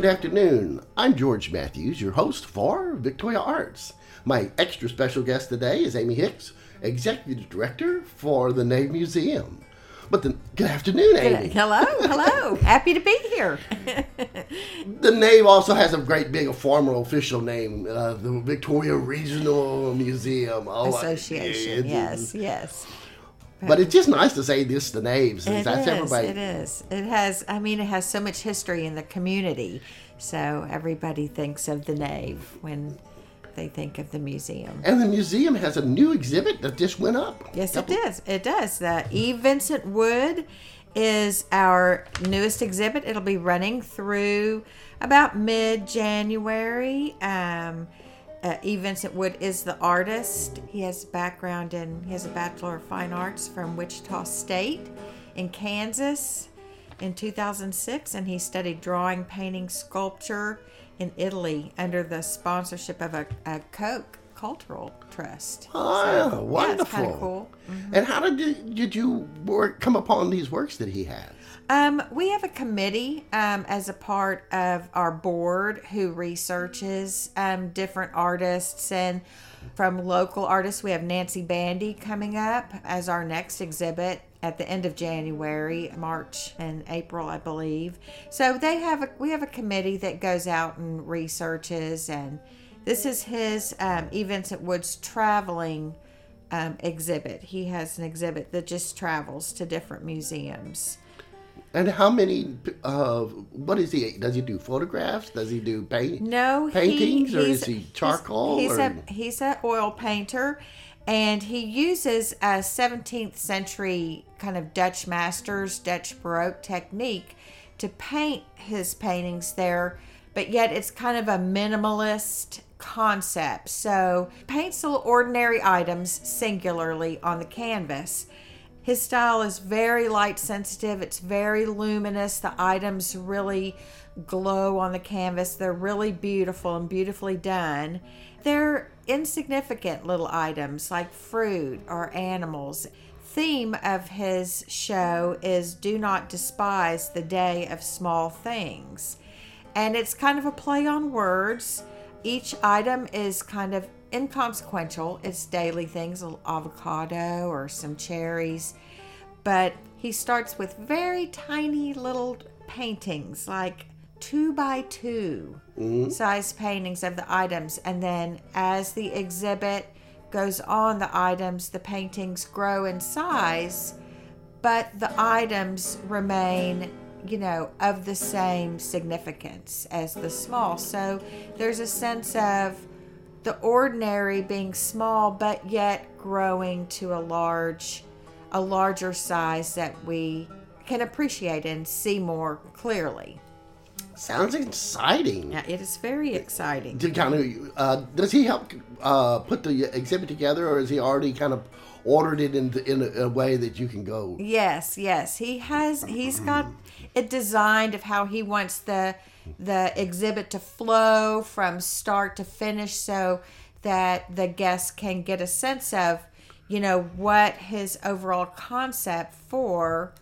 Good afternoon. I'm George Matthews, your host for Victoria Arts. My extra special guest today is Amy Hicks, Executive Director for the Nave Museum. But the, good afternoon, Amy. Hello, hello. Happy to be here. The Nave also has a great big formal official name, uh, the Victoria Regional Museum Oh, Association. Yes, yes. But it's just nice to say this, the since It that's is, everybody. It is. It has. I mean, it has so much history in the community, so everybody thinks of the nave when they think of the museum. And the museum has a new exhibit that just went up. Yes, it does. It does. The E. Vincent Wood is our newest exhibit. It'll be running through about mid January. Um, uh, E. Vincent Wood is the artist. He has a background in, he has a Bachelor of Fine Arts from Wichita State in Kansas in 2006, and he studied drawing, painting, sculpture in Italy under the sponsorship of a, a Koch Cultural Trust. Oh, So, wonderful. of cool. And how did you, did you work, come upon these works that he has? Um, we have a committee um, as a part of our board who researches um, different artists and from local artists. We have Nancy Bandy coming up as our next exhibit at the end of January, March and April, I believe. So they have a we have a committee that goes out and researches, and this is his um, E. Vincent Woods traveling um, exhibit. He has an exhibit that just travels to different museums. And how many, uh, what is he, does he do photographs? Does he do paint? No, he- Paintings, or is he charcoal, He's, or- a he's a oil painter, and he uses a 17th century kind of Dutch masters, Dutch Baroque technique to paint his paintings there, but yet it's kind of a minimalist concept. So paints little ordinary items singularly on the canvas. His style is very light sensitive. It's very luminous. The items really glow on the canvas. They're really beautiful and beautifully done. They're insignificant little items like fruit or animals. Theme of his show is do not despise the day of small things. And it's kind of a play on words. Each item is kind of inconsequential. It's daily things, avocado or some cherries. But he starts with very tiny little paintings, like two by 2 mm-hmm. size paintings of the items. And then as the exhibit goes on, the items, the paintings grow in size, but the items remain you know, of the same significance as the small. So there's a sense of the ordinary being small, but yet growing to a large, a larger size that we can appreciate and see more clearly. Sounds exciting. Yeah, it is very exciting. To kind of, uh, does he help uh, put the exhibit together, or is he already kind of ordered it in, in a, a way that you can go? Yes, yes. He has he's got it designed of how he wants the the exhibit to flow from start to finish so that the guests can get a sense of, you know, what his overall concept for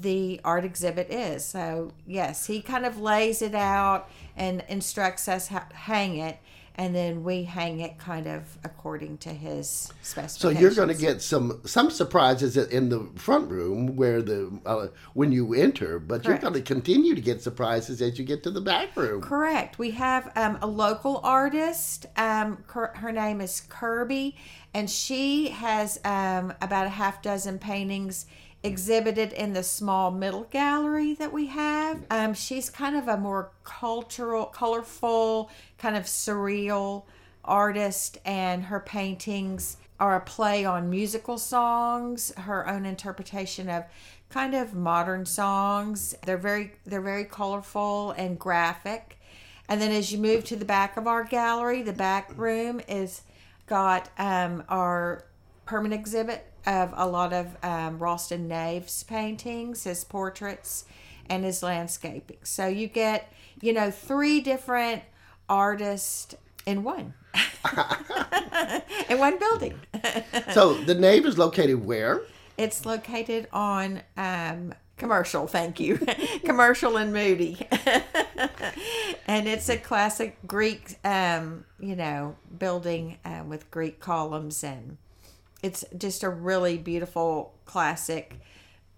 the art exhibit is. So, yes, he kind of lays it out and instructs us how to hang it and then we hang it kind of according to his specifications. So you're going to get some some surprises in the front room where the uh, when you enter, but Correct. you're going to continue to get surprises as you get to the back room. Correct. We have um, a local artist. Um, her, her name is Kirby, and she has um, about a half dozen paintings exhibited in the small middle gallery that we have. Um, she's kind of a more cultural, colorful, kind of surreal artist, and her paintings are a play on musical songs, her own interpretation of kind of modern songs. They're very they're very colorful and graphic. And then as you move to the back of our gallery, the back room is got um, our permanent exhibit of a lot of um, Royston Nave's paintings, his portraits, and his landscaping. So you get, you know, three different artists in one, in one building. So the nave is located where? It's located on um, commercial thank you commercial and moody and it's a classic greek um, you know building uh, with greek columns and it's just a really beautiful classic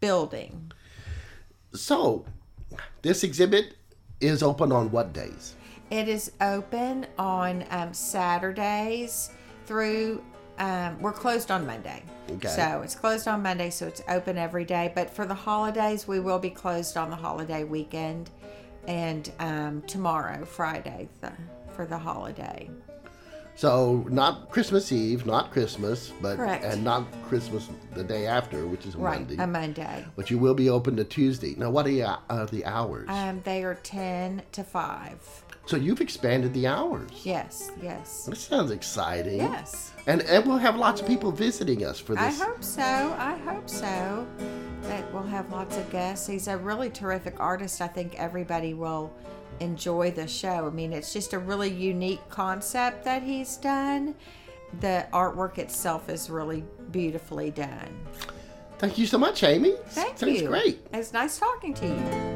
building So, this exhibit is open on what days? it is open on um, saturdays through um, we're closed on monday Okay. so it's closed on monday so it's open every day but for the holidays we will be closed on the holiday weekend and um, tomorrow friday the, for the holiday So, not Christmas Eve, not Christmas, but Correct. and not Christmas the day after, which is right Monday. a monday but you will be open to Tuesday. Now, what are the, uh, the hours? um, they are 10 to 5 so you've expanded the hours. yes yes This sounds exciting. yes And, and we'll have lots of people visiting us for this. I hope so. I hope so. That we'll have lots of guests. He's a really terrific artist. I think everybody will enjoy the show. I mean, it's just a really unique concept that he's done. The artwork itself is really beautifully done. Thank you so much, Amy. Thank Sounds you. great. It's nice talking to you.